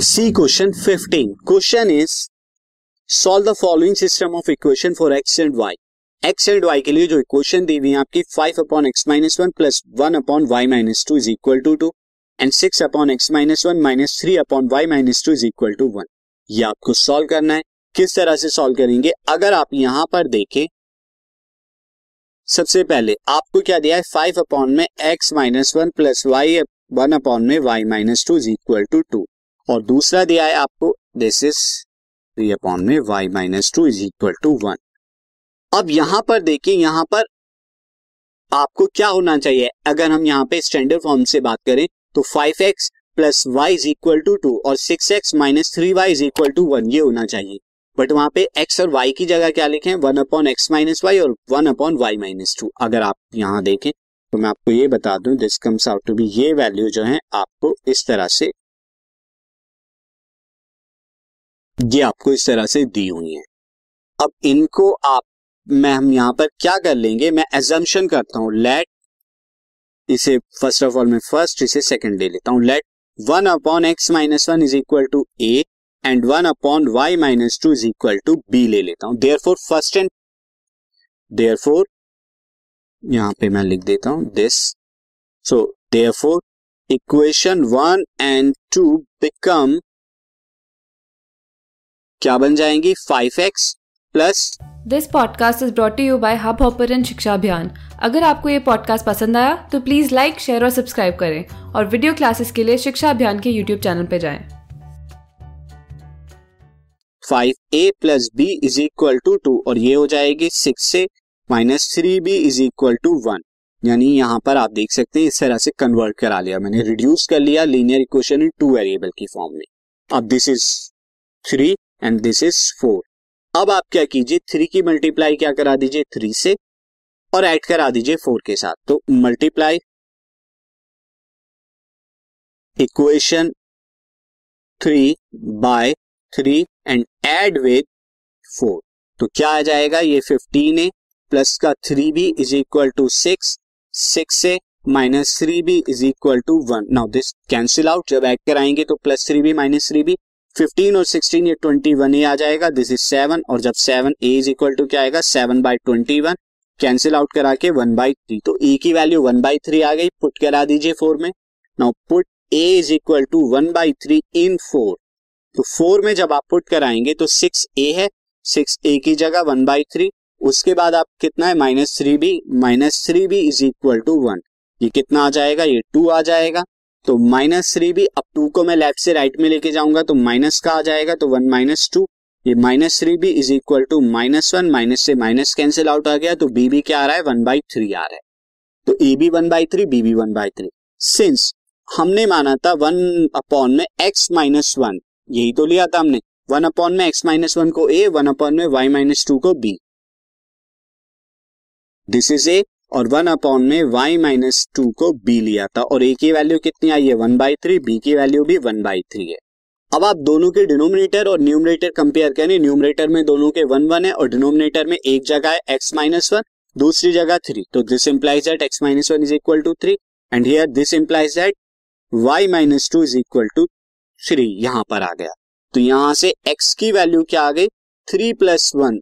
Now C question 15 question is solve the following system of equation for X and Y X and Y के लिए जो equation दी हुई है आपकी five upon X minus one plus one upon Y minus two is equal to two and six upon X minus one minus three upon Y minus two is equal to one ये आपको solve करना है। किस तरह से solve करेंगे? अगर आप यहाँ पर देखें, सबसे पहले आपको क्या दिया है? फाइव अपॉन में X minus one plus Y one upon में Y minus two is equal to two और दूसरा दिया है आपको दिस इज़ थ्री अपॉन में Y minus two is equal to one अब यहाँ पर देखिए, यहाँ पर आपको क्या होना चाहिए? अगर हम यहाँ पे स्टैंडर्ड फॉर्म से बात करें तो five X plus Y is equal to two और six X minus three Y is equal to one ये होना चाहिए। बट वहाँ पे एक्स और वाई की जगह क्या लिखे? One upon X minus Y और one upon Y minus two अगर आप यहाँ देखें तो मैं आपको ये बता दूँ this comes out to be ये वैल्यू जो है आपको इस तरह से ये आपको इस तरह से दी हुई है। अब इनको आप, मैं, हम यहाँ पर क्या कर लेंगे? मैं एजम्पन करता हूँ लेट इसे फ़र्स्ट ऑफ़ ऑल मैं फ़र्स्ट इसे सेकंड ले लेता हूँ। Let one upon X minus one is equal to A and one upon Y minus two is equal to B ले लेता हूँ। Therefore first and therefore यहाँ पे मैं लिख देता हूँ this so therefore equation one and two become क्या बन जाएँगी? Five X plus this podcast is brought you by Hub Hopper शिक्षा अभियान अगर आपको ये पॉडकास्ट पसंद आया तो प्लीज़ लाइक शेयर और सब्सक्राइब करें और वीडियो क्लासेस के लिए शिक्षा अभियान के यूट्यूब चैनल पर जाएँ। Five A plus B is equal to two और ये हो जाएगी सिक्स से minus three B is equal to one यानी यहाँ पर आप देख सकते हैं इस तरह से कन्वर्ट करा लिया। मैंने रिड्यूस कर लिया linear equation in two variable की फॉर्म में। अब this is three and this is four अब आप क्या कीजिए? थ्री की मल्टीप्लाई क्या करा दीजिए? थ्री से और ऐड करा दीजिए फोर के साथ। तो multiply equation three by three and add with four तो क्या आ जाएगा? ये फिफ्टीन है प्लस का three B is equal to six six से minus three B is equal to one now this cancel out जब ऐड कराएँगे तो plus three B minus three B fifteen और सिक्सटीन ये ट्वेंटी वन ए आ जाएगा। This is seven और जब seven A is equal to क्या आएगा? Seven by twenty one cancel out करा के वन बाई थ्री तो ए की वैल्यू वन बाई थ्री आ गई। पुट करा दीजिए फोर में। Now put A is equal to one by three in four तो फोर में जब आप पुट कराएँगे तो सिक्स ए है। सिक्स ए की जगह वन बाई थ्री उसके बाद आप कितना है? Minus three B minus three B is equal to one ये कितना आ जाएगा? ये टू आ जाएगा। तो माइनस थ्री भी अब टू को मैं लेफ़्ट से राइट में लेके जाऊँगा तो माइनस का आ जाएगा तो वन माइनस टू ये minus three B is equal to minus one minus से माइनस कैंसिल आउट आ गया तो बी बी क्या आ रहा है? वन बाई थ्री आ रहा है। तो A B one by three B B one by three since हमने माना था वन अपॉन में एक्स माइनस वन यही तो लिया था हमने। वन अपॉन में एक्स माइनस वन को ए वन अपॉन में वाई माइनस टू को बी दिस इज़ ए और वन अपॉन में वाई माइनस टू को बी लिया था। और ए की वैल्यू कितनी आई है? वन बाई थ्री बी की वैल्यू भी वन बाई थ्री है। अब आप दोनों के डिनोमिनेटर और न्यूमरेटर कंपेयर करें। न्यूमरेटर में दोनों के वन वन है और डिनोमिनेटर में एक जगह है एक्स माइनस वन दूसरी जगह थ्री तो this implies that X minus one is equal to three and here this implies that Y minus two is equal to three यहाँ पर आ गया। तो यहाँ से एक्स की वैल्यू क्या आ गई? थ्री प्लस वन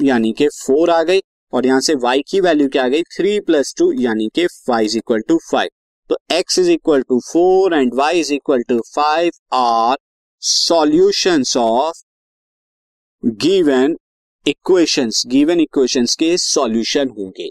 यानी कि फोर आ गई। और यहाँ से y की वैल्यू क्या आ गई? थ्री प्लस टू यानी के five is equal to five तो x is equal to four and y is equal to five are solution of given equations given equations के सॉल्यूशन होंगे।